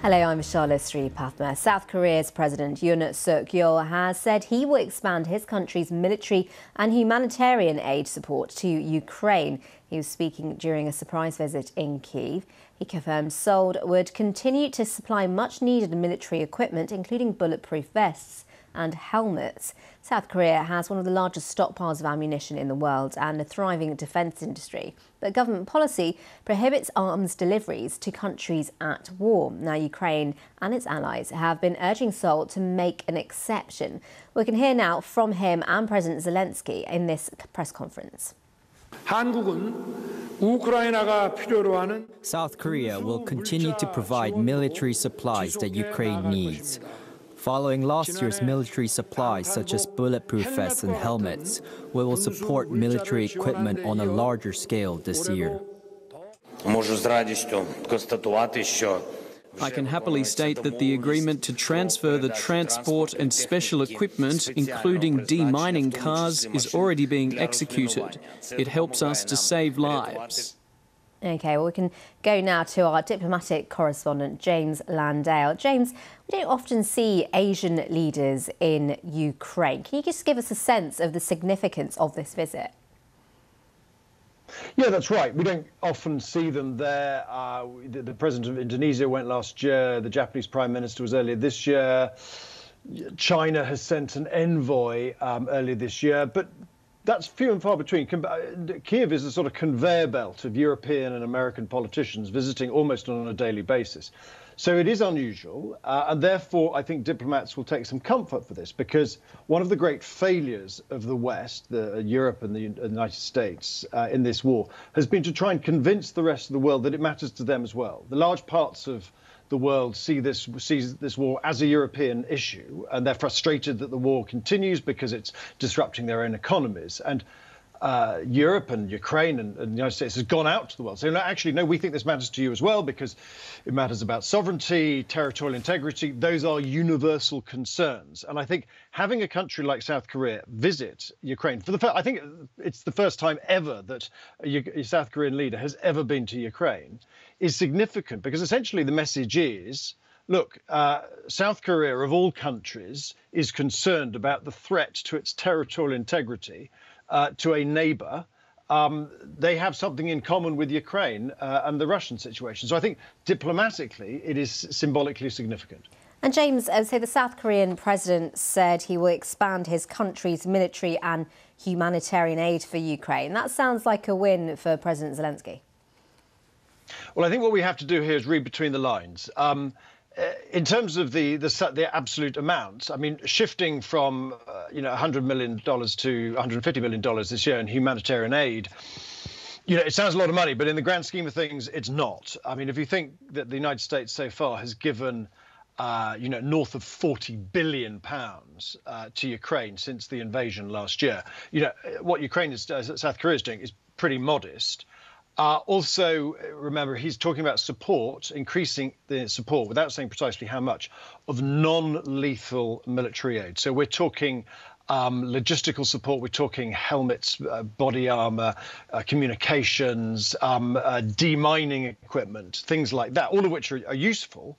Hello, I'm Charlotte Sripathma. South Korea's President Yoon Suk Yeol has said he will expand his country's military and humanitarian aid support to Ukraine. He was speaking during a surprise visit in Kiev. He confirmed Seoul would continue to supply much needed military equipment, including bulletproof vests and helmets. South Korea has one of the largest stockpiles of ammunition in the world and a thriving defence industry. But government policy prohibits arms deliveries to countries at war. Now, Ukraine and its allies have been urging Seoul to make an exception. We can hear now from him and President Zelensky in this press conference. South Korea will continue to provide military supplies that Ukraine needs. Following last year's military supplies such as bulletproof vests and helmets, we will support military equipment on a larger scale this year. I can happily state that the agreement to transfer the transport and special equipment, including demining cars, is already being executed. It helps us to save lives. Okay, well, we can go now to our diplomatic correspondent, James Landale. James, we don't often see Asian leaders in Ukraine. Can you just give us a sense of the significance of this visit? Yeah, that's right. We don't often see them there. Uh, the, the, president of Indonesia went last year. The Japanese prime minister was earlier this year. China has sent an envoy um, earlier this year. But that's few and far between. Uh, Kiev is a sort of conveyor belt of European and American politicians visiting almost on a daily basis. So it is unusual, uh, and therefore I think diplomats will take some comfort for this because one of the great failures of the West, the, uh, Europe and the United States uh, in this war, has been to try and convince the rest of the world that it matters to them as well. The large parts of the world see this sees this war as a European issue, and they're frustrated that the war continues because it's disrupting their own economies. And uh, Europe and Ukraine and, and, the United States has gone out to the world. So no, actually, no, we think this matters to you as well because it matters about sovereignty, territorial integrity. Those are universal concerns. And I think having a country like South Korea visit Ukraine for the first, I think it's the first time ever that a, South Korean leader has ever been to Ukraine is significant because essentially the message is look, uh, South Korea, of all countries, is concerned about the threat to its territorial integrity uh, to a neighbor. Um, they have something in common with Ukraine uh, and the Russian situation. So I think diplomatically, it is symbolically significant. And James, uh, so the South Korean president said he will expand his country's military and humanitarian aid for Ukraine. That sounds like a win for President Zelensky. Well, I think what we have to do here is read between the lines. Um, in terms of the, the, the absolute amounts, I mean, shifting from uh, you know 100 million dollars to 150 million dollars this year in humanitarian aid, you know, it sounds a lot of money, but in the grand scheme of things, it's not. I mean, if you think that the United States so far has given uh, you know, north of 40 billion pounds uh, to Ukraine since the invasion last year. You know, what Ukraine is, uh, South Korea is doing is pretty modest. Uh, also, remember, he's talking about support, increasing the support, without saying precisely how much, of non lethal military aid. So we're talking um, logistical support, we're talking helmets, uh, body armor, uh, communications, um, uh, demining equipment, things like that, all of which are, are useful.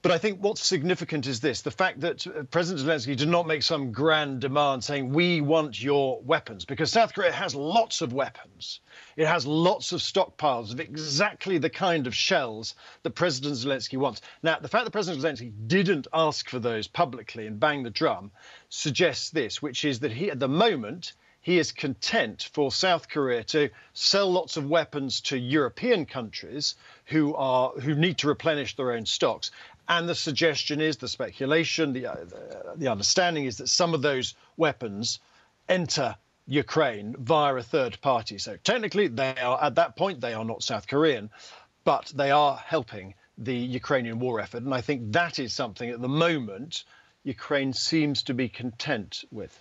But I think what's significant is this the fact that uh, President Zelensky did not make some grand demand saying, we want your weapons, because South Korea has lots of weapons. It has lots of stockpiles of exactly the kind of shells that President Zelensky wants. Now, the fact that President Zelensky didn't ask for those publicly and bang the drum suggests this, which is that he, at the moment, he is content for South Korea to sell lots of weapons to European countries who are who need to replenish their own stocks and the suggestion is, the speculation, the, uh, the, the understanding is that some of those weapons enter Ukraine via a third party. So technically, they are at that point they are not South Korean, but they are helping the Ukrainian war effort. And I think that is something at the moment Ukraine seems to be content with.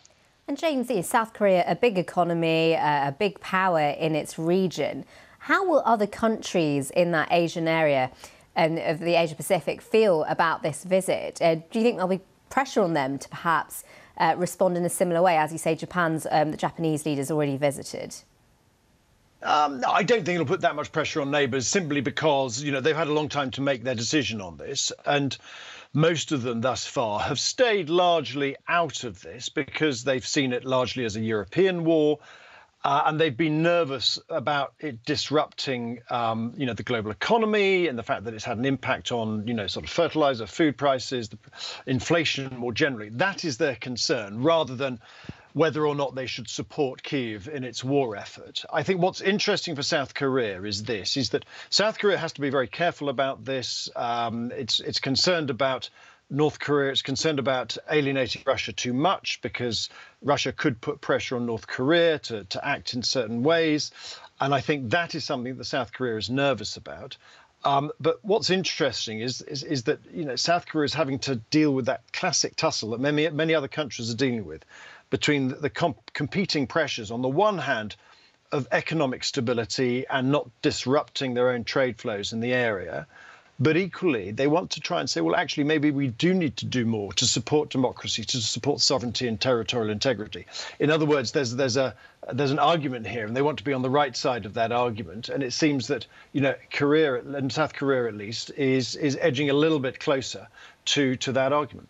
And James, is South Korea a big economy, uh, a big power in its region? How will other countries in that Asian area um, of the Asia Pacific feel about this visit? Uh, do you think there'll be pressure on them to perhaps uh, respond in a similar way? As you say, Japan's um, the Japanese leaders already visited. Um, I don't think it'll put that much pressure on neighbours simply because you know they've had a long time to make their decision on this, and most of them thus far have stayed largely out of this because they've seen it largely as a European war. Uh, and they've been nervous about it disrupting, um, you know, the global economy and the fact that it's had an impact on, you know, sort of fertilizer, food prices, inflation more generally. That is their concern, rather than whether or not they should support Kiev in its war effort. I think what's interesting for South Korea is this: is that South Korea has to be very careful about this. Um, it's it's concerned about North Korea is concerned about alienating Russia too much because Russia could put pressure on North Korea to, to act in certain ways. And I think that is something that South Korea is nervous about. Um, but what's interesting is, is, is that you know South Korea is having to deal with that classic tussle that many many other countries are dealing with, between the comp- competing pressures on the one hand of economic stability and not disrupting their own trade flows in the area. But equally, they want to try and say, well, actually, maybe we do need to do more to support democracy, to support sovereignty and territorial integrity. In other words, there's there's a there's an argument here, and they want to be on the right side of that argument. And it seems that you know Korea and South Korea at least is is edging a little bit closer to to that argument.